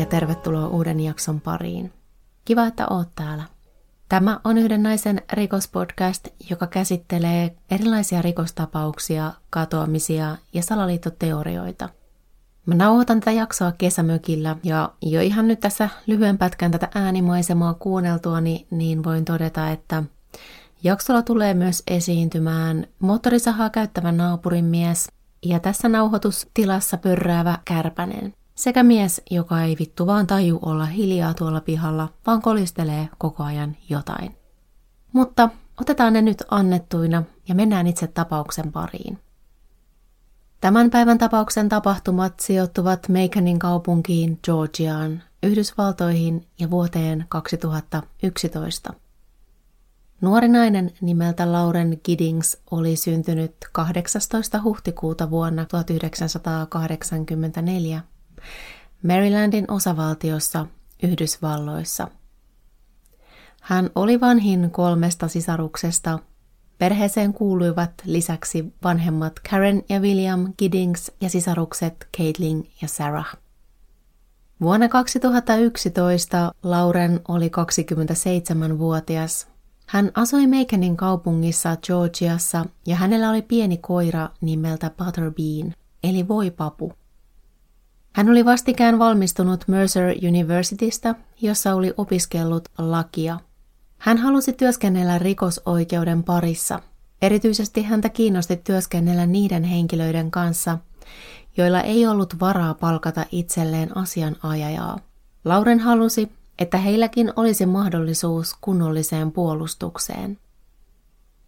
ja tervetuloa uuden jakson pariin. Kiva, että oot täällä. Tämä on yhden naisen rikospodcast, joka käsittelee erilaisia rikostapauksia, katoamisia ja salaliittoteorioita. Mä nauhoitan tätä jaksoa kesämökillä ja jo ihan nyt tässä lyhyen pätkän tätä äänimaisemaa kuunneltuani, niin voin todeta, että jaksolla tulee myös esiintymään moottorisahaa käyttävä naapurin mies ja tässä nauhoitustilassa pörräävä kärpänen sekä mies, joka ei vittu vaan taju olla hiljaa tuolla pihalla, vaan kolistelee koko ajan jotain. Mutta otetaan ne nyt annettuina ja mennään itse tapauksen pariin. Tämän päivän tapauksen tapahtumat sijoittuvat Maconin kaupunkiin Georgiaan, Yhdysvaltoihin ja vuoteen 2011. Nuori nainen nimeltä Lauren Giddings oli syntynyt 18. huhtikuuta vuonna 1984 Marylandin osavaltiossa Yhdysvalloissa. Hän oli vanhin kolmesta sisaruksesta. Perheeseen kuuluivat lisäksi vanhemmat Karen ja William Giddings ja sisarukset Caitlin ja Sarah. Vuonna 2011 Lauren oli 27-vuotias. Hän asui Maconin kaupungissa Georgiassa ja hänellä oli pieni koira nimeltä Butterbean, eli voipapu. Hän oli vastikään valmistunut Mercer Universitystä, jossa oli opiskellut lakia. Hän halusi työskennellä rikosoikeuden parissa. Erityisesti häntä kiinnosti työskennellä niiden henkilöiden kanssa, joilla ei ollut varaa palkata itselleen asianajajaa. Lauren halusi, että heilläkin olisi mahdollisuus kunnolliseen puolustukseen.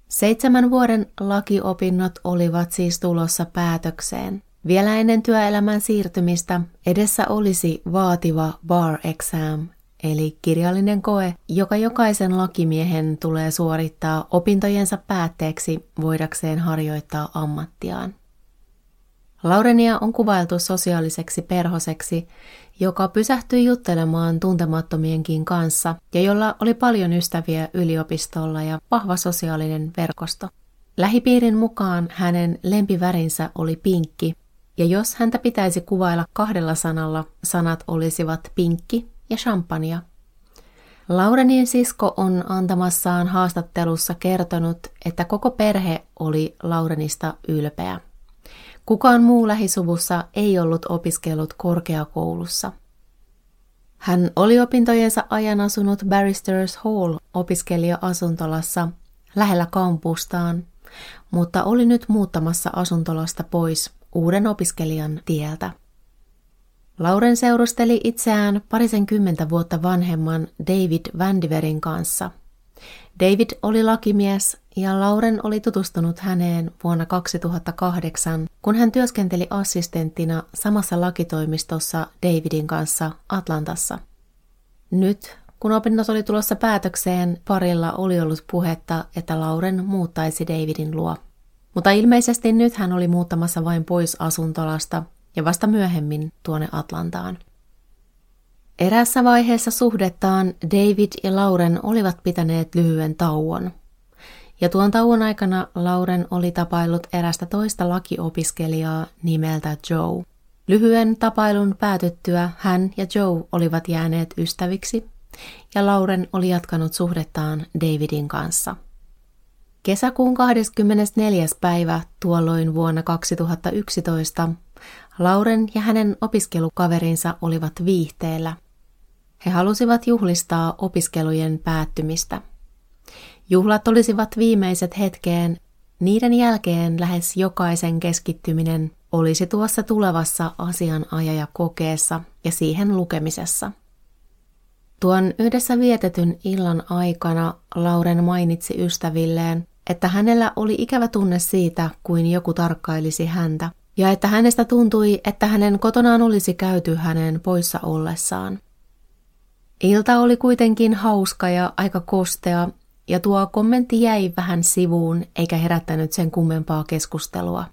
Seitsemän vuoden lakiopinnot olivat siis tulossa päätökseen – vielä ennen työelämän siirtymistä edessä olisi vaativa bar exam, eli kirjallinen koe, joka jokaisen lakimiehen tulee suorittaa opintojensa päätteeksi voidakseen harjoittaa ammattiaan. Laurenia on kuvailtu sosiaaliseksi perhoseksi, joka pysähtyi juttelemaan tuntemattomienkin kanssa ja jolla oli paljon ystäviä yliopistolla ja vahva sosiaalinen verkosto. Lähipiirin mukaan hänen lempivärinsä oli pinkki ja jos häntä pitäisi kuvailla kahdella sanalla, sanat olisivat pinkki ja champagne. Laurenin sisko on antamassaan haastattelussa kertonut, että koko perhe oli Laurenista ylpeä. Kukaan muu lähisuvussa ei ollut opiskellut korkeakoulussa. Hän oli opintojensa ajan asunut Barristers Hall opiskelija-asuntolassa lähellä kampustaan, mutta oli nyt muuttamassa asuntolasta pois uuden opiskelijan tieltä. Lauren seurusteli itseään parisen kymmentä vuotta vanhemman David Vandiverin kanssa. David oli lakimies ja Lauren oli tutustunut häneen vuonna 2008, kun hän työskenteli assistenttina samassa lakitoimistossa Davidin kanssa Atlantassa. Nyt, kun opinnot oli tulossa päätökseen, parilla oli ollut puhetta, että Lauren muuttaisi Davidin luo. Mutta ilmeisesti nyt hän oli muuttamassa vain pois asuntolasta ja vasta myöhemmin tuonne Atlantaan. Erässä vaiheessa suhdettaan David ja Lauren olivat pitäneet lyhyen tauon. Ja tuon tauon aikana Lauren oli tapaillut erästä toista lakiopiskelijaa nimeltä Joe. Lyhyen tapailun päätyttyä hän ja Joe olivat jääneet ystäviksi, ja Lauren oli jatkanut suhdettaan Davidin kanssa – Kesäkuun 24. päivä tuolloin vuonna 2011 Lauren ja hänen opiskelukaverinsa olivat viihteellä. He halusivat juhlistaa opiskelujen päättymistä. Juhlat olisivat viimeiset hetkeen, niiden jälkeen lähes jokaisen keskittyminen olisi tuossa tulevassa asianajajakokeessa ja siihen lukemisessa. Tuon yhdessä vietetyn illan aikana Lauren mainitsi ystävilleen, että hänellä oli ikävä tunne siitä, kuin joku tarkkailisi häntä, ja että hänestä tuntui, että hänen kotonaan olisi käyty hänen poissa ollessaan. Ilta oli kuitenkin hauska ja aika kostea, ja tuo kommentti jäi vähän sivuun eikä herättänyt sen kummempaa keskustelua.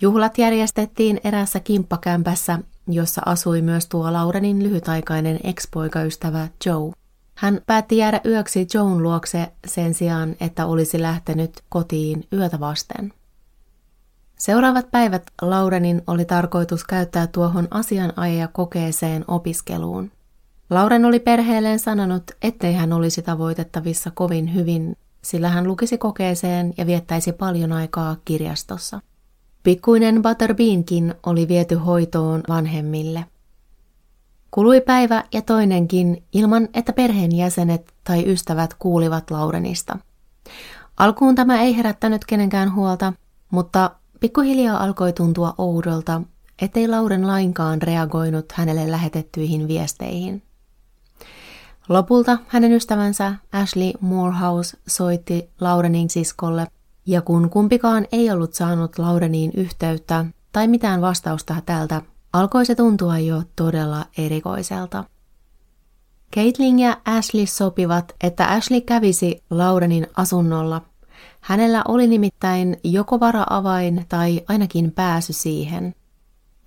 Juhlat järjestettiin erässä kimppakämpässä, jossa asui myös tuo Laurenin lyhytaikainen ex-poikaystävä Joe. Hän päätti jäädä yöksi Joan luokse sen sijaan, että olisi lähtenyt kotiin yötä vasten. Seuraavat päivät Laurenin oli tarkoitus käyttää tuohon asianajajakokeeseen opiskeluun. Lauren oli perheelleen sanonut, ettei hän olisi tavoitettavissa kovin hyvin, sillä hän lukisi kokeeseen ja viettäisi paljon aikaa kirjastossa. Pikkuinen Butterbeankin oli viety hoitoon vanhemmille. Kului päivä ja toinenkin ilman, että perheenjäsenet tai ystävät kuulivat Laurenista. Alkuun tämä ei herättänyt kenenkään huolta, mutta pikkuhiljaa alkoi tuntua oudolta, ettei Lauren lainkaan reagoinut hänelle lähetettyihin viesteihin. Lopulta hänen ystävänsä Ashley Morehouse soitti Laurenin siskolle, ja kun kumpikaan ei ollut saanut Laureniin yhteyttä tai mitään vastausta tältä, alkoi se tuntua jo todella erikoiselta. Caitlin ja Ashley sopivat, että Ashley kävisi Laurenin asunnolla. Hänellä oli nimittäin joko vara-avain tai ainakin pääsy siihen.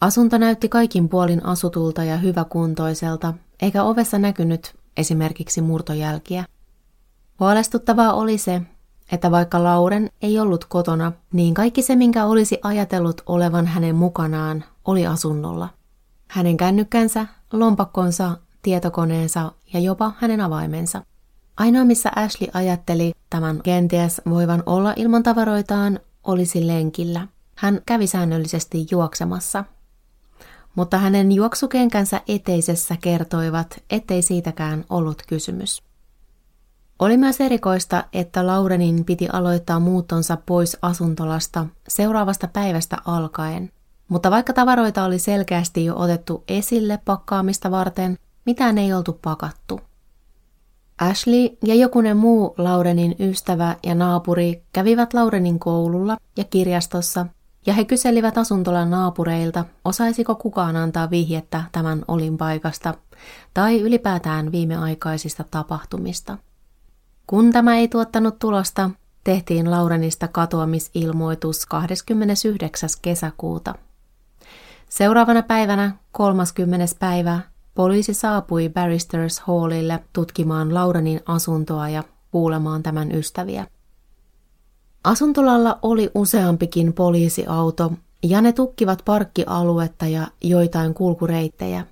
Asunto näytti kaikin puolin asutulta ja hyväkuntoiselta, eikä ovessa näkynyt esimerkiksi murtojälkiä. Huolestuttavaa oli se, että vaikka Lauren ei ollut kotona, niin kaikki se, minkä olisi ajatellut olevan hänen mukanaan, oli asunnolla. Hänen kännykkänsä, lompakkonsa, tietokoneensa ja jopa hänen avaimensa. Ainoa, missä Ashley ajatteli tämän kenties voivan olla ilman tavaroitaan, olisi lenkillä. Hän kävi säännöllisesti juoksemassa. Mutta hänen juoksukenkänsä eteisessä kertoivat, ettei siitäkään ollut kysymys. Oli myös erikoista, että Laurenin piti aloittaa muuttonsa pois asuntolasta seuraavasta päivästä alkaen. Mutta vaikka tavaroita oli selkeästi jo otettu esille pakkaamista varten, mitään ei oltu pakattu. Ashley ja jokunen muu Laurenin ystävä ja naapuri kävivät Laurenin koululla ja kirjastossa, ja he kyselivät asuntolan naapureilta, osaisiko kukaan antaa vihjettä tämän olin paikasta tai ylipäätään viimeaikaisista tapahtumista. Kun tämä ei tuottanut tulosta, tehtiin Laurenista katoamisilmoitus 29. kesäkuuta. Seuraavana päivänä, 30. päivä, poliisi saapui Barristers Hallille tutkimaan Laurenin asuntoa ja kuulemaan tämän ystäviä. Asuntolalla oli useampikin poliisiauto ja ne tukkivat parkkialuetta ja joitain kulkureittejä.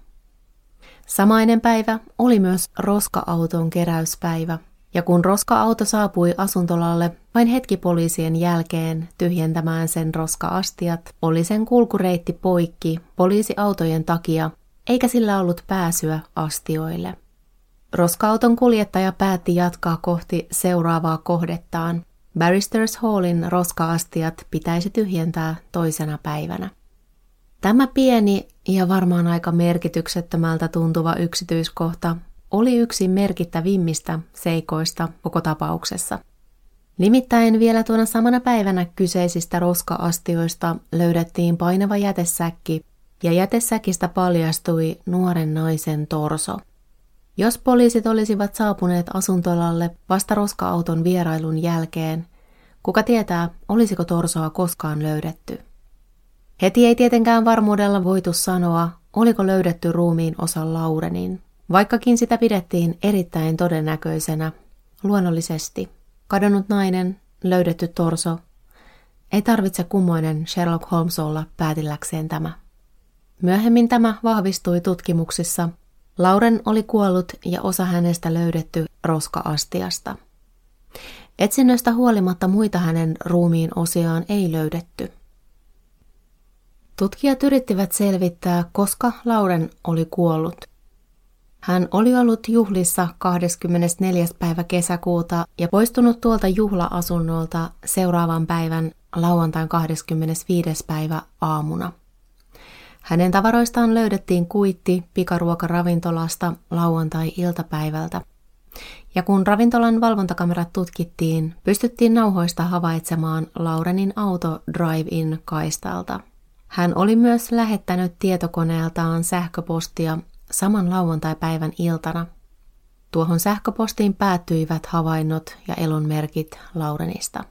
Samainen päivä oli myös roska-auton keräyspäivä – ja kun roska-auto saapui asuntolalle vain hetki poliisien jälkeen tyhjentämään sen roska-astiat, oli sen kulkureitti poikki poliisiautojen takia, eikä sillä ollut pääsyä astioille. Roska-auton kuljettaja päätti jatkaa kohti seuraavaa kohdettaan. Barristers Hallin roska-astiat pitäisi tyhjentää toisena päivänä. Tämä pieni ja varmaan aika merkityksettömältä tuntuva yksityiskohta oli yksi merkittävimmistä seikoista koko tapauksessa. Nimittäin vielä tuona samana päivänä kyseisistä roska-astioista löydettiin painava jätesäkki ja jätesäkistä paljastui nuoren naisen torso. Jos poliisit olisivat saapuneet asuntolalle vasta roska-auton vierailun jälkeen, kuka tietää, olisiko torsoa koskaan löydetty. Heti ei tietenkään varmuudella voitu sanoa, oliko löydetty ruumiin osa Laurenin. Vaikkakin sitä pidettiin erittäin todennäköisenä, luonnollisesti, kadonnut nainen, löydetty torso, ei tarvitse kummoinen Sherlock Holmes olla päätilläkseen tämä. Myöhemmin tämä vahvistui tutkimuksissa. Lauren oli kuollut ja osa hänestä löydetty roska-astiasta. Etsinnöistä huolimatta muita hänen ruumiin osiaan ei löydetty. Tutkijat yrittivät selvittää, koska Lauren oli kuollut – hän oli ollut juhlissa 24. päivä kesäkuuta ja poistunut tuolta juhla-asunnolta seuraavan päivän lauantain 25. päivä aamuna. Hänen tavaroistaan löydettiin kuitti pikaruokaravintolasta lauantai-iltapäivältä. Ja kun ravintolan valvontakamerat tutkittiin, pystyttiin nauhoista havaitsemaan Laurenin auto drive-in kaistalta. Hän oli myös lähettänyt tietokoneeltaan sähköpostia saman lauantai-päivän iltana. Tuohon sähköpostiin päättyivät havainnot ja elonmerkit Laurenista.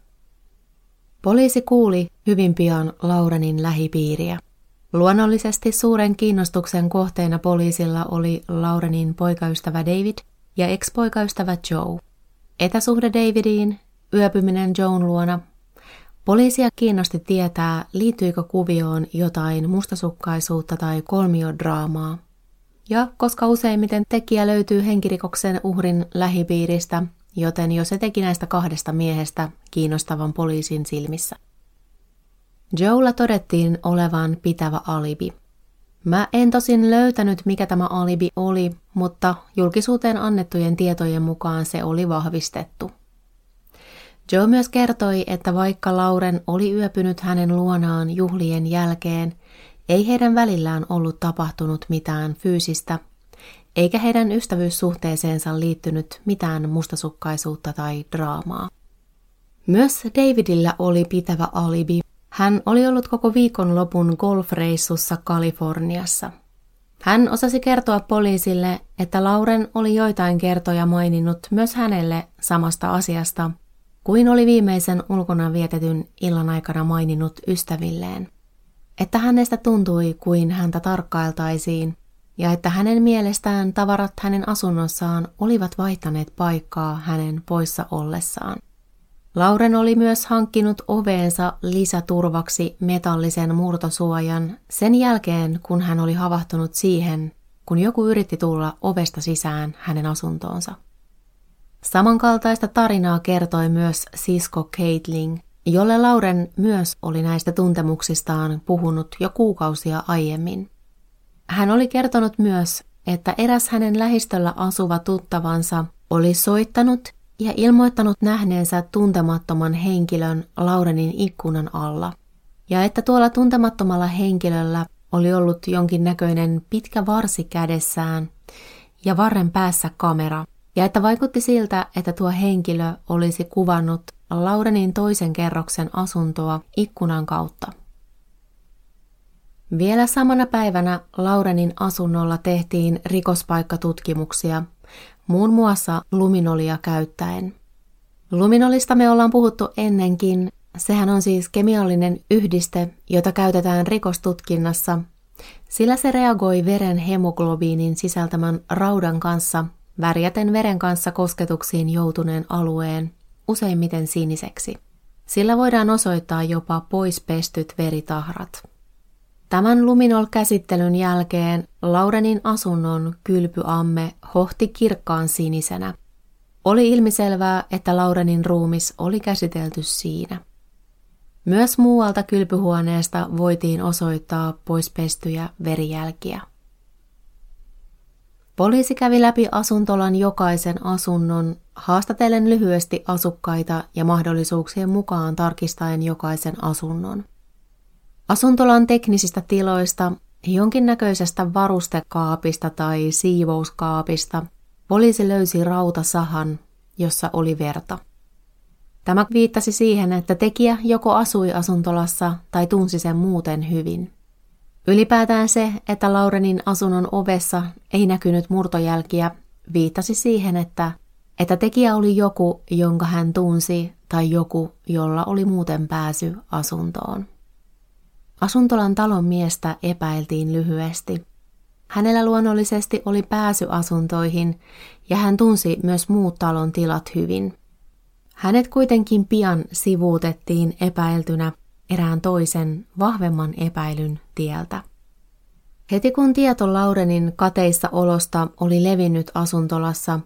Poliisi kuuli hyvin pian Laurenin lähipiiriä. Luonnollisesti suuren kiinnostuksen kohteena poliisilla oli Laurenin poikaystävä David ja ex-poikaystävä Joe. Etäsuhde Davidiin, yöpyminen Joan luona, Poliisia kiinnosti tietää, liittyykö kuvioon jotain mustasukkaisuutta tai kolmiodraamaa. Ja koska useimmiten tekijä löytyy henkirikoksen uhrin lähipiiristä, joten jo se teki näistä kahdesta miehestä kiinnostavan poliisin silmissä. Joella todettiin olevan pitävä alibi. Mä en tosin löytänyt, mikä tämä alibi oli, mutta julkisuuteen annettujen tietojen mukaan se oli vahvistettu. Joe myös kertoi, että vaikka Lauren oli yöpynyt hänen luonaan juhlien jälkeen, ei heidän välillään ollut tapahtunut mitään fyysistä, eikä heidän ystävyyssuhteeseensa liittynyt mitään mustasukkaisuutta tai draamaa. Myös Davidillä oli pitävä alibi. Hän oli ollut koko viikonlopun golfreissussa Kaliforniassa. Hän osasi kertoa poliisille, että Lauren oli joitain kertoja maininnut myös hänelle samasta asiasta – kuin oli viimeisen ulkona vietetyn illan aikana maininnut ystävilleen. Että hänestä tuntui kuin häntä tarkkailtaisiin ja että hänen mielestään tavarat hänen asunnossaan olivat vaihtaneet paikkaa hänen poissa ollessaan. Lauren oli myös hankkinut oveensa lisäturvaksi metallisen murtosuojan sen jälkeen, kun hän oli havahtunut siihen, kun joku yritti tulla ovesta sisään hänen asuntoonsa. Samankaltaista tarinaa kertoi myös sisko Caitlin, jolle Lauren myös oli näistä tuntemuksistaan puhunut jo kuukausia aiemmin. Hän oli kertonut myös, että eräs hänen lähistöllä asuva tuttavansa oli soittanut ja ilmoittanut nähneensä tuntemattoman henkilön Laurenin ikkunan alla, ja että tuolla tuntemattomalla henkilöllä oli ollut jonkin näköinen pitkä varsi kädessään ja varren päässä kamera, ja että vaikutti siltä, että tuo henkilö olisi kuvannut Laurenin toisen kerroksen asuntoa ikkunan kautta. Vielä samana päivänä Laurenin asunnolla tehtiin rikospaikkatutkimuksia, muun muassa luminolia käyttäen. Luminolista me ollaan puhuttu ennenkin. Sehän on siis kemiallinen yhdiste, jota käytetään rikostutkinnassa, sillä se reagoi veren hemoglobiinin sisältämän raudan kanssa värjäten veren kanssa kosketuksiin joutuneen alueen useimmiten siniseksi. Sillä voidaan osoittaa jopa poispestyt veritahrat. Tämän luminol-käsittelyn jälkeen Laurenin asunnon kylpyamme hohti kirkkaan sinisenä. Oli ilmiselvää, että Laurenin ruumis oli käsitelty siinä. Myös muualta kylpyhuoneesta voitiin osoittaa poispestyjä verijälkiä. Poliisi kävi läpi asuntolan jokaisen asunnon, haastatellen lyhyesti asukkaita ja mahdollisuuksien mukaan tarkistaen jokaisen asunnon. Asuntolan teknisistä tiloista, jonkinnäköisestä varustekaapista tai siivouskaapista, poliisi löysi rautasahan, jossa oli verta. Tämä viittasi siihen, että tekijä joko asui asuntolassa tai tunsi sen muuten hyvin. Ylipäätään se, että Laurenin asunnon ovessa ei näkynyt murtojälkiä, viittasi siihen, että, että tekijä oli joku, jonka hän tunsi, tai joku, jolla oli muuten pääsy asuntoon. Asuntolan talon miestä epäiltiin lyhyesti. Hänellä luonnollisesti oli pääsy asuntoihin ja hän tunsi myös muut talon tilat hyvin. Hänet kuitenkin pian sivuutettiin epäiltynä erään toisen, vahvemman epäilyn tieltä. Heti kun tieto Laurenin kateissa olosta oli levinnyt asuntolassa,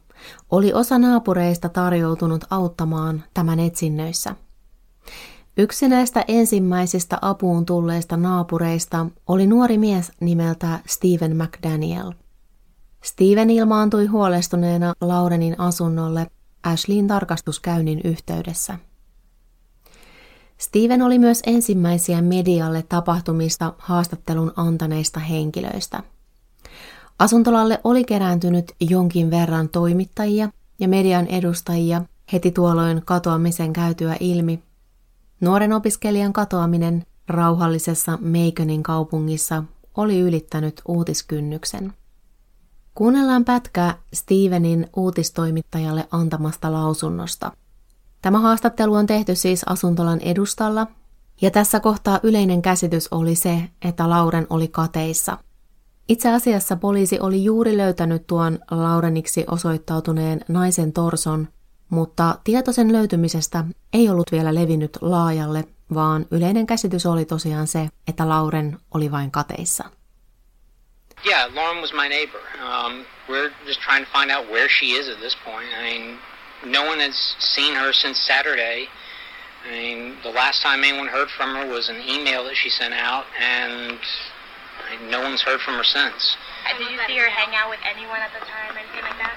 oli osa naapureista tarjoutunut auttamaan tämän etsinnöissä. Yksi näistä ensimmäisistä apuun tulleista naapureista oli nuori mies nimeltä Steven McDaniel. Steven ilmaantui huolestuneena Laurenin asunnolle Ashleyin tarkastuskäynnin yhteydessä. Steven oli myös ensimmäisiä medialle tapahtumista haastattelun antaneista henkilöistä. Asuntolalle oli kerääntynyt jonkin verran toimittajia ja median edustajia heti tuolloin katoamisen käytyä ilmi. Nuoren opiskelijan katoaminen rauhallisessa Maconin kaupungissa oli ylittänyt uutiskynnyksen. Kuunnellaan pätkää Stevenin uutistoimittajalle antamasta lausunnosta – Tämä haastattelu on tehty siis asuntolan edustalla, ja tässä kohtaa yleinen käsitys oli se, että Lauren oli kateissa. Itse asiassa poliisi oli juuri löytänyt tuon Laureniksi osoittautuneen naisen torson, mutta tieto sen löytymisestä ei ollut vielä levinnyt laajalle vaan yleinen käsitys oli tosiaan se, että Lauren oli vain kateissa. Yeah, Lauren was my neighbor. Um, we're just trying to find out where she is at this point. I mean, no one has seen her since Saturday. I mean, the last time anyone heard from her was an email that she sent out, and I no one's heard from her since. And did you see her hang out with anyone at the time, anything like that?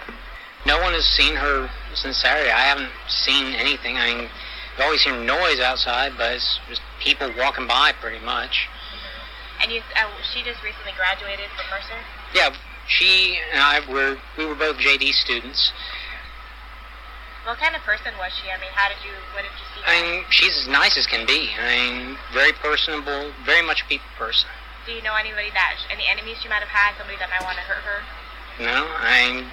No one has seen her since Saturday. I haven't seen anything. I mean, you always hear noise outside, but it's just people walking by pretty much. And you, uh, she just recently graduated from Mercer. Yeah, she and I were we were both JD students. What kind of person was she? I mean, how did you, what did you see? I mean, she's as nice as can be. I mean, very personable, very much a people person. Do you know anybody that, any enemies she might have had, somebody that might want to hurt her? No, I mean,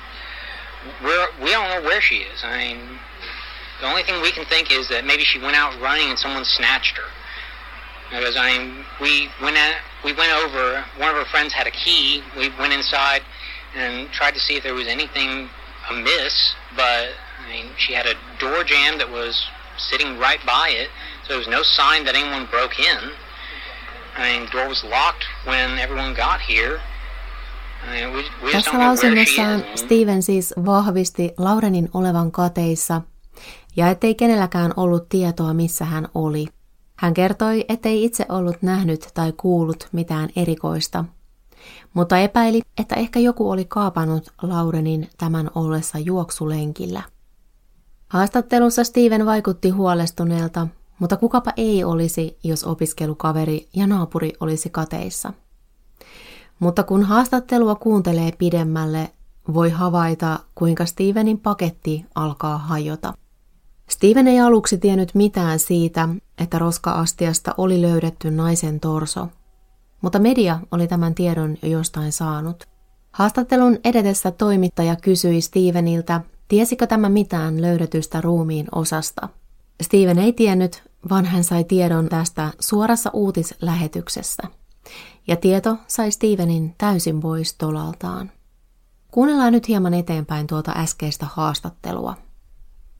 we're, we don't know where she is. I mean, the only thing we can think is that maybe she went out running and someone snatched her. Because I mean, we went at, we went over. One of her friends had a key. We went inside and tried to see if there was anything amiss, but I mean, she had a door jamb that was sitting right by it, so there was no sign that anyone broke in. I mean, the door was locked when everyone got here. I mean, we, we just Tässä lausunnossaan is. Steven siis vahvisti Laurenin olevan kateissa ja ettei kenelläkään ollut tietoa, missä hän oli. Hän kertoi, ettei itse ollut nähnyt tai kuullut mitään erikoista, mutta epäili, että ehkä joku oli kaapannut Laurenin tämän ollessa juoksulenkillä. Haastattelussa Steven vaikutti huolestuneelta, mutta kukapa ei olisi, jos opiskelukaveri ja naapuri olisi kateissa. Mutta kun haastattelua kuuntelee pidemmälle, voi havaita, kuinka Stevenin paketti alkaa hajota. Steven ei aluksi tiennyt mitään siitä, että roska-astiasta oli löydetty naisen torso, mutta media oli tämän tiedon jo jostain saanut. Haastattelun edetessä toimittaja kysyi Steveniltä, tiesikö tämä mitään löydetystä ruumiin osasta. Steven ei tiennyt, vaan hän sai tiedon tästä suorassa uutislähetyksessä. Ja tieto sai Stevenin täysin pois tolaltaan. Kuunnellaan nyt hieman eteenpäin tuota äskeistä haastattelua.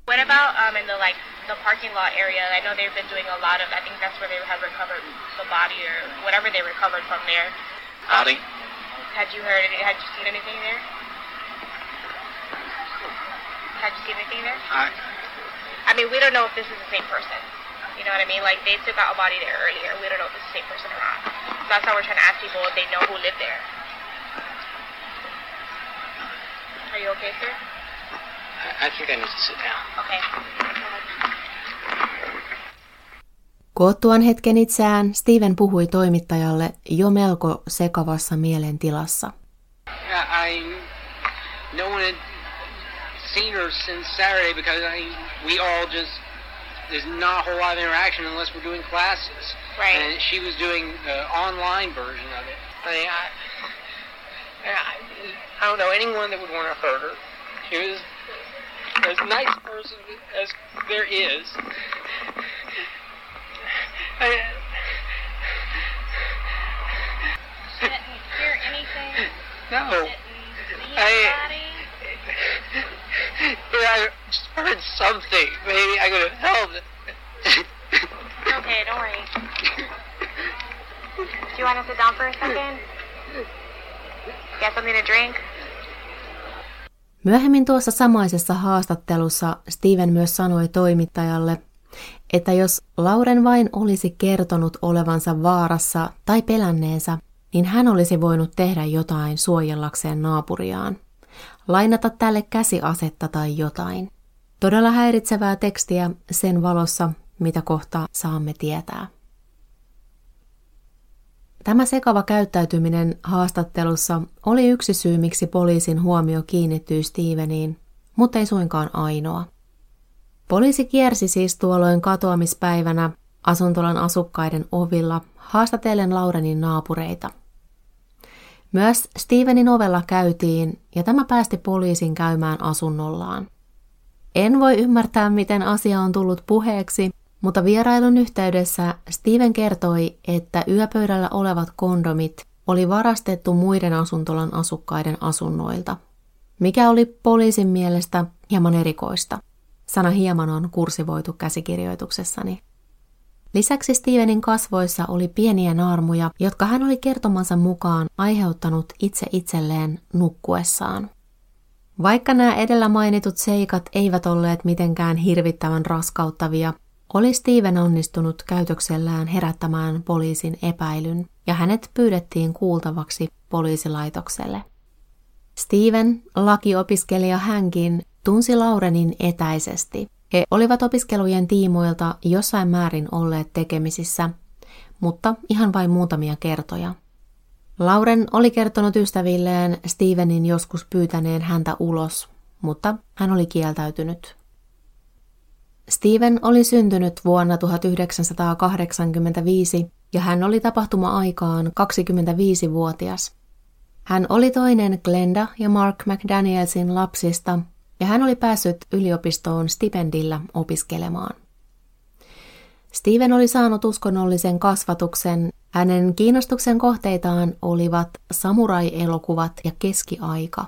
What about um, in the like the parking lot area? I know they've been doing a lot of. I think that's where they have recovered the body or whatever they recovered from there. Body? Had you heard? Had you seen anything there? Had you seen anything there? I, I mean, we don't know if this is the same person. You know what I mean? Like they took out a body there earlier. We don't know if it's the same person or not. So that's why we're trying to ask people if they know who lived there. Are you okay, sir? I I think I need to sit down. Okay. Koottuaan hetken itseään, Steven puhui toimittajalle jo melko sekavassa mielentilassa. I no one had seen her since Saturday because I we all just there's not a whole lot of interaction unless we're doing classes. Right. And she was doing the online version of it. I mean, I, I, I don't know anyone that would want to hurt her. She was as nice person as there is. I, Didn't hear anything. no. Didn't see I- anybody. I just heard something. Maybe I could have held it. Okay, don't worry. Do you want to sit down for a second? Get something to drink? Myöhemmin tuossa samaisessa haastattelussa Steven myös sanoi toimittajalle, että jos Lauren vain olisi kertonut olevansa vaarassa tai pelänneensä, niin hän olisi voinut tehdä jotain suojellakseen naapuriaan. Lainata tälle käsiasetta tai jotain. Todella häiritsevää tekstiä sen valossa, mitä kohta saamme tietää. Tämä sekava käyttäytyminen haastattelussa oli yksi syy, miksi poliisin huomio kiinnittyi Steveniin, mutta ei suinkaan ainoa. Poliisi kiersi siis tuolloin katoamispäivänä asuntolan asukkaiden ovilla haastatellen Laurenin naapureita. Myös Stevenin ovella käytiin ja tämä päästi poliisin käymään asunnollaan. En voi ymmärtää, miten asia on tullut puheeksi, mutta vierailun yhteydessä Steven kertoi, että yöpöydällä olevat kondomit oli varastettu muiden asuntolan asukkaiden asunnoilta, mikä oli poliisin mielestä hieman erikoista. Sana hieman on kursivoitu käsikirjoituksessani. Lisäksi Stevenin kasvoissa oli pieniä naarmuja, jotka hän oli kertomansa mukaan aiheuttanut itse itselleen nukkuessaan. Vaikka nämä edellä mainitut seikat eivät olleet mitenkään hirvittävän raskauttavia, oli Steven onnistunut käytöksellään herättämään poliisin epäilyn ja hänet pyydettiin kuultavaksi poliisilaitokselle. Steven, lakiopiskelija hänkin, tunsi Laurenin etäisesti. He olivat opiskelujen tiimoilta jossain määrin olleet tekemisissä, mutta ihan vain muutamia kertoja. Lauren oli kertonut ystävilleen Stevenin joskus pyytäneen häntä ulos, mutta hän oli kieltäytynyt. Steven oli syntynyt vuonna 1985 ja hän oli tapahtuma-aikaan 25-vuotias. Hän oli toinen Glenda ja Mark McDanielsin lapsista ja hän oli päässyt yliopistoon stipendillä opiskelemaan. Steven oli saanut uskonnollisen kasvatuksen. Hänen kiinnostuksen kohteitaan olivat samurai-elokuvat ja keskiaika.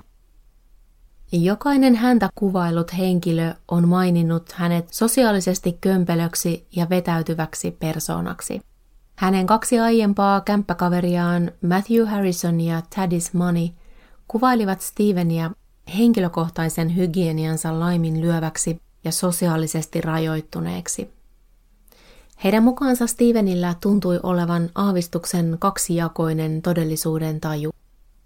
Jokainen häntä kuvailut henkilö on maininnut hänet sosiaalisesti kömpelöksi ja vetäytyväksi persoonaksi. Hänen kaksi aiempaa kämppäkaveriaan Matthew Harrison ja Taddis Money kuvailivat Stevenia henkilökohtaisen hygieniansa laimin lyöväksi ja sosiaalisesti rajoittuneeksi. Heidän mukaansa Stevenillä tuntui olevan aavistuksen kaksijakoinen todellisuuden taju.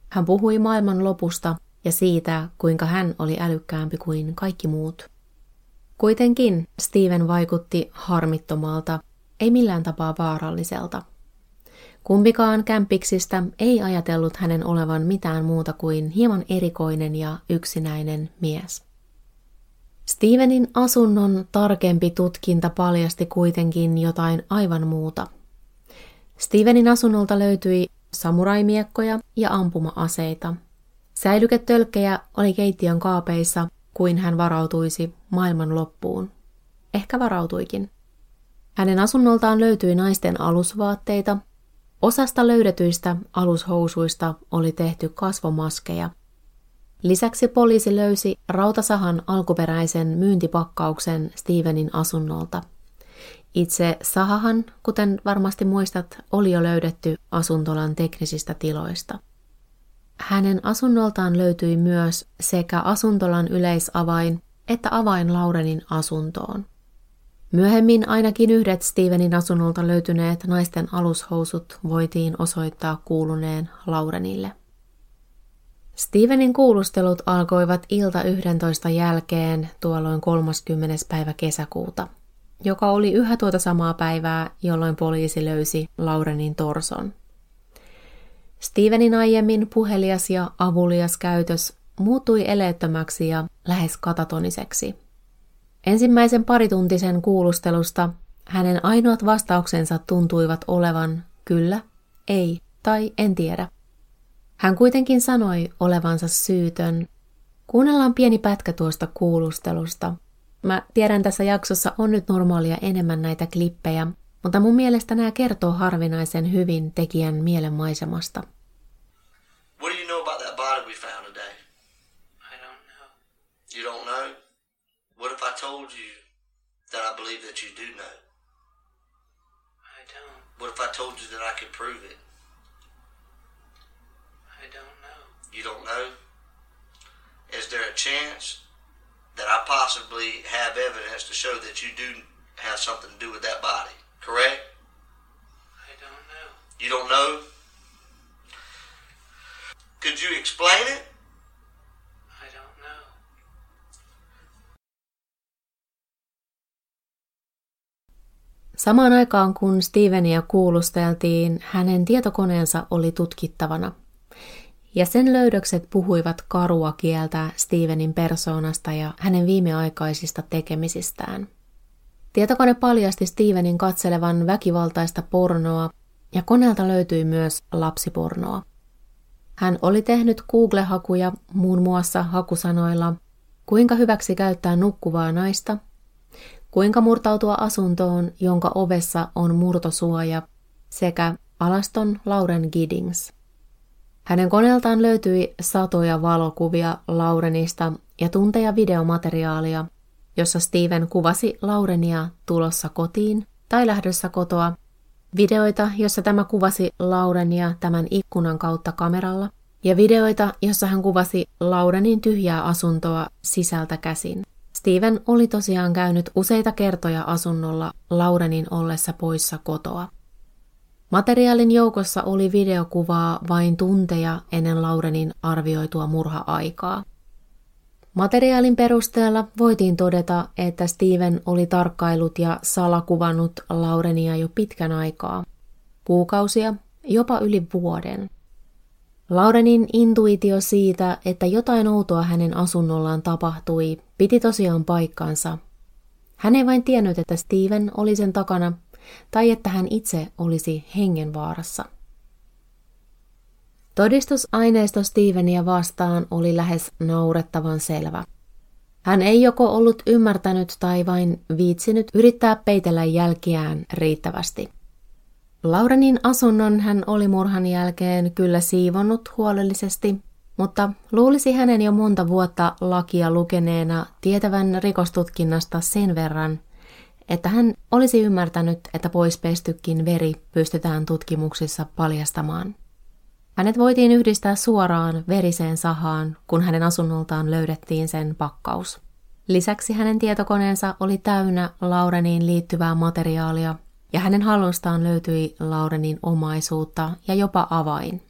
Hän puhui maailman lopusta ja siitä, kuinka hän oli älykkäämpi kuin kaikki muut. Kuitenkin Steven vaikutti harmittomalta, ei millään tapaa vaaralliselta. Kumpikaan kämpiksistä ei ajatellut hänen olevan mitään muuta kuin hieman erikoinen ja yksinäinen mies. Stevenin asunnon tarkempi tutkinta paljasti kuitenkin jotain aivan muuta. Stevenin asunnolta löytyi samuraimiekkoja ja ampuma-aseita. Säilyketölkkejä oli keittiön kaapeissa, kuin hän varautuisi maailman loppuun. Ehkä varautuikin. Hänen asunnoltaan löytyi naisten alusvaatteita. Osasta löydetyistä alushousuista oli tehty kasvomaskeja – Lisäksi poliisi löysi rautasahan alkuperäisen myyntipakkauksen Stevenin asunnolta. Itse sahahan, kuten varmasti muistat, oli jo löydetty asuntolan teknisistä tiloista. Hänen asunnoltaan löytyi myös sekä asuntolan yleisavain että avain Laurenin asuntoon. Myöhemmin ainakin yhdet Stevenin asunnolta löytyneet naisten alushousut voitiin osoittaa kuuluneen Laurenille. Stevenin kuulustelut alkoivat ilta 11 jälkeen tuolloin 30. päivä kesäkuuta, joka oli yhä tuota samaa päivää, jolloin poliisi löysi Laurenin torson. Stevenin aiemmin puhelias ja avulias käytös muuttui eleettömäksi ja lähes katatoniseksi. Ensimmäisen parituntisen kuulustelusta hänen ainoat vastauksensa tuntuivat olevan kyllä, ei tai en tiedä. Hän kuitenkin sanoi olevansa syytön. Kuunnellaan pieni pätkä tuosta kuulustelusta. Mä tiedän tässä jaksossa on nyt normaalia enemmän näitä klippejä, mutta mun mielestä nämä kertoo harvinaisen hyvin tekijän mielenmaisemasta. What do you know about that body we found today? I don't know. You don't know? What if I told you that I believe that you do know? I don't. What if I told you that I could prove it? I don't know. You don't know? Is there a chance that I possibly have evidence to show that you do have something to do with that body? Correct? I don't know. You don't know? Could you explain it? I don't know. Samaan aikaan kun Stevenia kuulusteltiin, hänen tietokoneensa oli tutkittavana – ja sen löydökset puhuivat karua kieltä Stevenin persoonasta ja hänen viimeaikaisista tekemisistään. Tietokone paljasti Stevenin katselevan väkivaltaista pornoa ja koneelta löytyi myös lapsipornoa. Hän oli tehnyt Google-hakuja muun muassa hakusanoilla kuinka hyväksi käyttää nukkuvaa naista, kuinka murtautua asuntoon, jonka ovessa on murtosuoja, sekä alaston Lauren Giddings. Hänen koneeltaan löytyi satoja valokuvia Laurenista ja tunteja videomateriaalia, jossa Steven kuvasi Laurenia tulossa kotiin tai lähdössä kotoa, videoita, jossa tämä kuvasi Laurenia tämän ikkunan kautta kameralla, ja videoita, jossa hän kuvasi Laurenin tyhjää asuntoa sisältä käsin. Steven oli tosiaan käynyt useita kertoja asunnolla Laurenin ollessa poissa kotoa. Materiaalin joukossa oli videokuvaa vain tunteja ennen Laurenin arvioitua murha-aikaa. Materiaalin perusteella voitiin todeta, että Steven oli tarkkailut ja salakuvannut Laurenia jo pitkän aikaa, kuukausia, jopa yli vuoden. Laurenin intuitio siitä, että jotain outoa hänen asunnollaan tapahtui, piti tosiaan paikkansa. Hän ei vain tiennyt, että Steven oli sen takana tai että hän itse olisi hengenvaarassa. Todistusaineisto Stevenia vastaan oli lähes naurettavan selvä. Hän ei joko ollut ymmärtänyt tai vain viitsinyt yrittää peitellä jälkiään riittävästi. Laurenin asunnon hän oli murhan jälkeen kyllä siivonnut huolellisesti, mutta luulisi hänen jo monta vuotta lakia lukeneena tietävän rikostutkinnasta sen verran, että hän olisi ymmärtänyt, että poispestykin veri pystytään tutkimuksissa paljastamaan. Hänet voitiin yhdistää suoraan veriseen sahaan, kun hänen asunnoltaan löydettiin sen pakkaus. Lisäksi hänen tietokoneensa oli täynnä Laureniin liittyvää materiaalia, ja hänen hallustaan löytyi Laurenin omaisuutta ja jopa avain.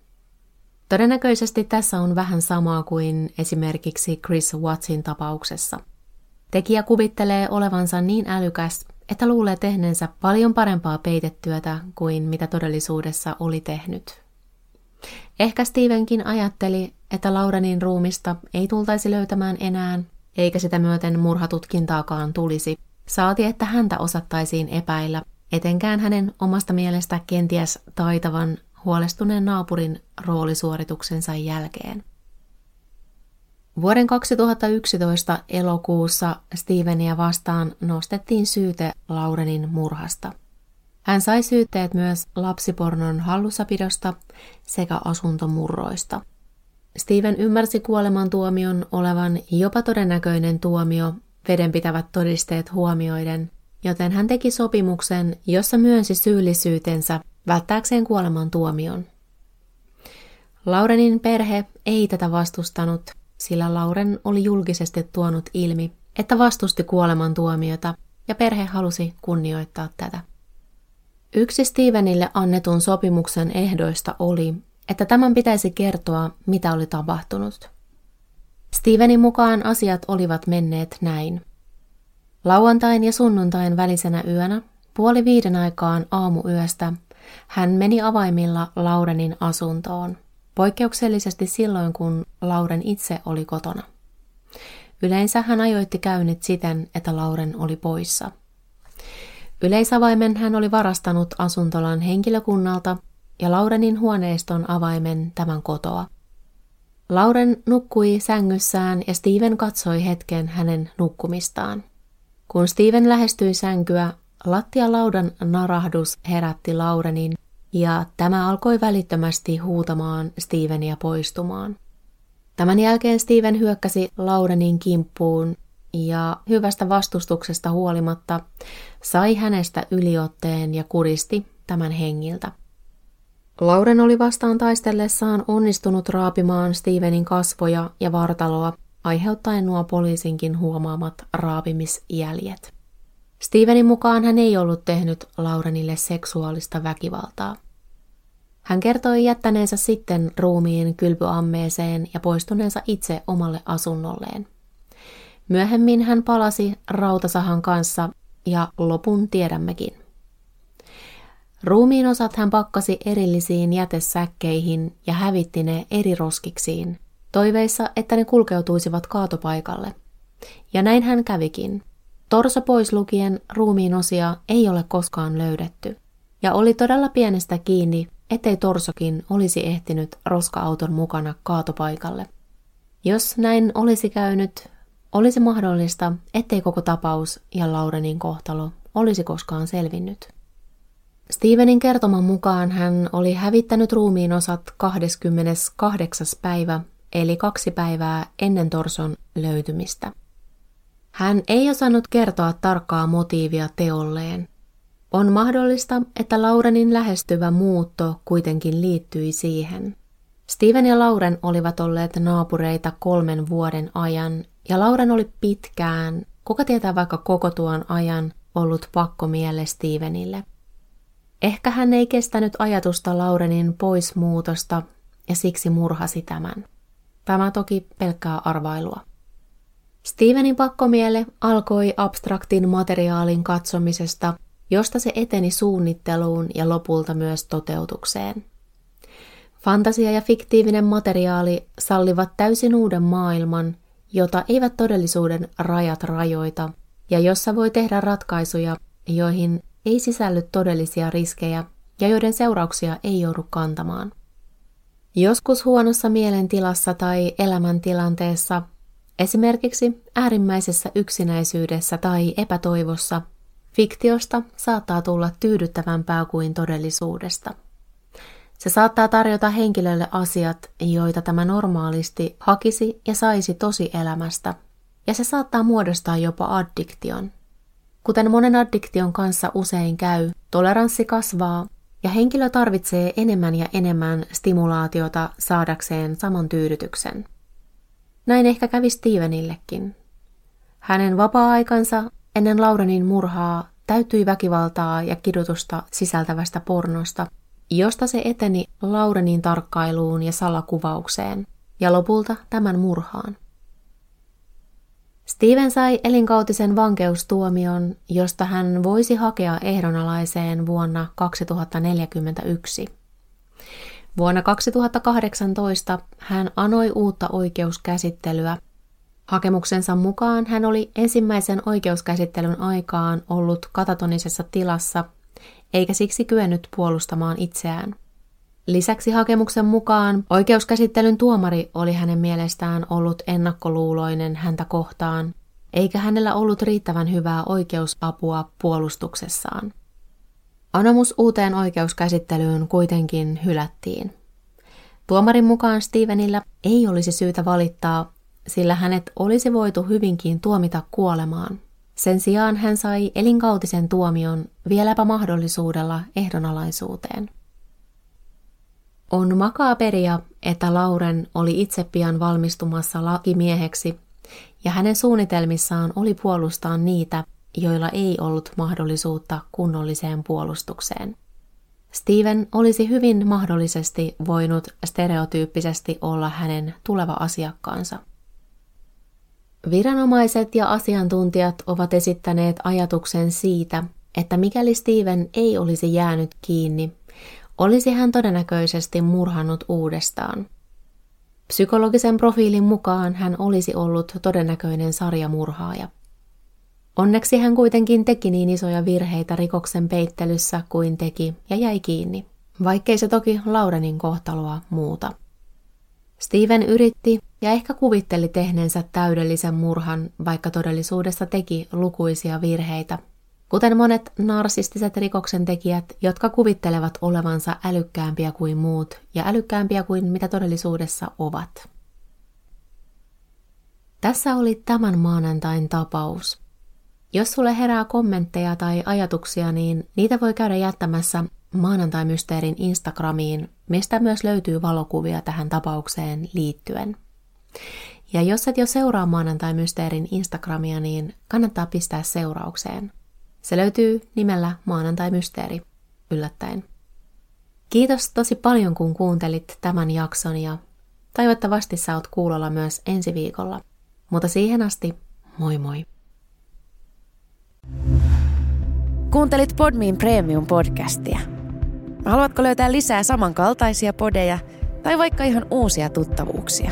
Todennäköisesti tässä on vähän samaa kuin esimerkiksi Chris Wattsin tapauksessa. Tekijä kuvittelee olevansa niin älykäs, että luulee tehneensä paljon parempaa peitetyötä kuin mitä todellisuudessa oli tehnyt. Ehkä Stevenkin ajatteli, että Laurenin ruumista ei tultaisi löytämään enää, eikä sitä myöten murhatutkintaakaan tulisi. Saati, että häntä osattaisiin epäillä, etenkään hänen omasta mielestä kenties taitavan huolestuneen naapurin roolisuorituksensa jälkeen. Vuoden 2011 elokuussa Stevenia vastaan nostettiin syyte Laurenin murhasta – hän sai syytteet myös lapsipornon hallussapidosta sekä asuntomurroista. Steven ymmärsi kuolemantuomion olevan jopa todennäköinen tuomio vedenpitävät todisteet huomioiden, joten hän teki sopimuksen, jossa myönsi syyllisyytensä välttääkseen kuolemantuomion. Laurenin perhe ei tätä vastustanut, sillä Lauren oli julkisesti tuonut ilmi, että vastusti kuolemantuomiota ja perhe halusi kunnioittaa tätä. Yksi Stevenille annetun sopimuksen ehdoista oli, että tämän pitäisi kertoa, mitä oli tapahtunut. Stevenin mukaan asiat olivat menneet näin. Lauantain ja sunnuntain välisenä yönä, puoli viiden aikaan aamuyöstä, hän meni avaimilla Laurenin asuntoon, poikkeuksellisesti silloin, kun Lauren itse oli kotona. Yleensä hän ajoitti käynnit siten, että Lauren oli poissa – Yleisavaimen hän oli varastanut asuntolan henkilökunnalta ja Laurenin huoneiston avaimen tämän kotoa. Lauren nukkui sängyssään ja Steven katsoi hetken hänen nukkumistaan. Kun Steven lähestyi sänkyä, lattialaudan narahdus herätti Laurenin ja tämä alkoi välittömästi huutamaan Stevenia poistumaan. Tämän jälkeen Steven hyökkäsi Laurenin kimppuun ja hyvästä vastustuksesta huolimatta sai hänestä yliotteen ja kuristi tämän hengiltä. Lauren oli vastaan taistellessaan onnistunut raapimaan Stevenin kasvoja ja vartaloa, aiheuttaen nuo poliisinkin huomaamat raapimisjäljet. Stevenin mukaan hän ei ollut tehnyt Laurenille seksuaalista väkivaltaa. Hän kertoi jättäneensä sitten ruumiin kylpyammeeseen ja poistuneensa itse omalle asunnolleen. Myöhemmin hän palasi rautasahan kanssa ja lopun tiedämmekin. Ruumiin osat hän pakkasi erillisiin jätesäkkeihin ja hävitti ne eri roskiksiin, toiveissa, että ne kulkeutuisivat kaatopaikalle. Ja näin hän kävikin. Torso pois lukien ruumiin osia ei ole koskaan löydetty, ja oli todella pienestä kiinni, ettei torsokin olisi ehtinyt roska-auton mukana kaatopaikalle. Jos näin olisi käynyt, olisi mahdollista, ettei koko tapaus ja Laurenin kohtalo olisi koskaan selvinnyt. Stevenin kertoman mukaan hän oli hävittänyt ruumiin osat 28. päivä, eli kaksi päivää ennen torson löytymistä. Hän ei osannut kertoa tarkkaa motiivia teolleen. On mahdollista, että Laurenin lähestyvä muutto kuitenkin liittyi siihen. Steven ja Lauren olivat olleet naapureita kolmen vuoden ajan, ja Lauren oli pitkään, kuka tietää vaikka koko tuon ajan, ollut pakko mielle Stevenille. Ehkä hän ei kestänyt ajatusta Laurenin poismuutosta ja siksi murhasi tämän. Tämä toki pelkkää arvailua. Stevenin pakkomiele alkoi abstraktin materiaalin katsomisesta, josta se eteni suunnitteluun ja lopulta myös toteutukseen. Fantasia ja fiktiivinen materiaali sallivat täysin uuden maailman, jota eivät todellisuuden rajat rajoita, ja jossa voi tehdä ratkaisuja, joihin ei sisälly todellisia riskejä ja joiden seurauksia ei joudu kantamaan. Joskus huonossa mielentilassa tai elämäntilanteessa, esimerkiksi äärimmäisessä yksinäisyydessä tai epätoivossa, fiktiosta saattaa tulla tyydyttävämpää kuin todellisuudesta. Se saattaa tarjota henkilölle asiat, joita tämä normaalisti hakisi ja saisi tosi elämästä, ja se saattaa muodostaa jopa addiktion. Kuten monen addiktion kanssa usein käy, toleranssi kasvaa ja henkilö tarvitsee enemmän ja enemmän stimulaatiota saadakseen saman tyydytyksen. Näin ehkä kävi Stevenillekin. Hänen vapaa-aikansa ennen Laurenin murhaa täytyi väkivaltaa ja kidutusta sisältävästä pornosta, josta se eteni Laurenin tarkkailuun ja salakuvaukseen, ja lopulta tämän murhaan. Steven sai elinkautisen vankeustuomion, josta hän voisi hakea ehdonalaiseen vuonna 2041. Vuonna 2018 hän anoi uutta oikeuskäsittelyä. Hakemuksensa mukaan hän oli ensimmäisen oikeuskäsittelyn aikaan ollut katatonisessa tilassa, eikä siksi kyennyt puolustamaan itseään. Lisäksi hakemuksen mukaan oikeuskäsittelyn tuomari oli hänen mielestään ollut ennakkoluuloinen häntä kohtaan, eikä hänellä ollut riittävän hyvää oikeusapua puolustuksessaan. Anomus uuteen oikeuskäsittelyyn kuitenkin hylättiin. Tuomarin mukaan Stevenillä ei olisi syytä valittaa, sillä hänet olisi voitu hyvinkin tuomita kuolemaan. Sen sijaan hän sai elinkautisen tuomion vieläpä mahdollisuudella ehdonalaisuuteen. On makaaperia, että Lauren oli itse pian valmistumassa lakimieheksi, ja hänen suunnitelmissaan oli puolustaa niitä, joilla ei ollut mahdollisuutta kunnolliseen puolustukseen. Steven olisi hyvin mahdollisesti voinut stereotyyppisesti olla hänen tuleva asiakkaansa. Viranomaiset ja asiantuntijat ovat esittäneet ajatuksen siitä, että mikäli Steven ei olisi jäänyt kiinni, olisi hän todennäköisesti murhannut uudestaan. Psykologisen profiilin mukaan hän olisi ollut todennäköinen sarjamurhaaja. Onneksi hän kuitenkin teki niin isoja virheitä rikoksen peittelyssä kuin teki ja jäi kiinni, vaikkei se toki Laurenin kohtaloa muuta. Steven yritti ja ehkä kuvitteli tehneensä täydellisen murhan, vaikka todellisuudessa teki lukuisia virheitä Kuten monet narsistiset rikoksentekijät, jotka kuvittelevat olevansa älykkäämpiä kuin muut ja älykkäämpiä kuin mitä todellisuudessa ovat. Tässä oli tämän maanantain tapaus. Jos sulle herää kommentteja tai ajatuksia, niin niitä voi käydä jättämässä maanantai-mysteerin Instagramiin, mistä myös löytyy valokuvia tähän tapaukseen liittyen. Ja jos et jo seuraa maanantai-mysteerin Instagramia, niin kannattaa pistää seuraukseen – se löytyy nimellä Maanantai Mysteeri, yllättäen. Kiitos tosi paljon, kun kuuntelit tämän jakson ja toivottavasti sä oot kuulolla myös ensi viikolla. Mutta siihen asti, moi moi! Kuuntelit Podmin Premium-podcastia. Haluatko löytää lisää samankaltaisia podeja tai vaikka ihan uusia tuttavuuksia?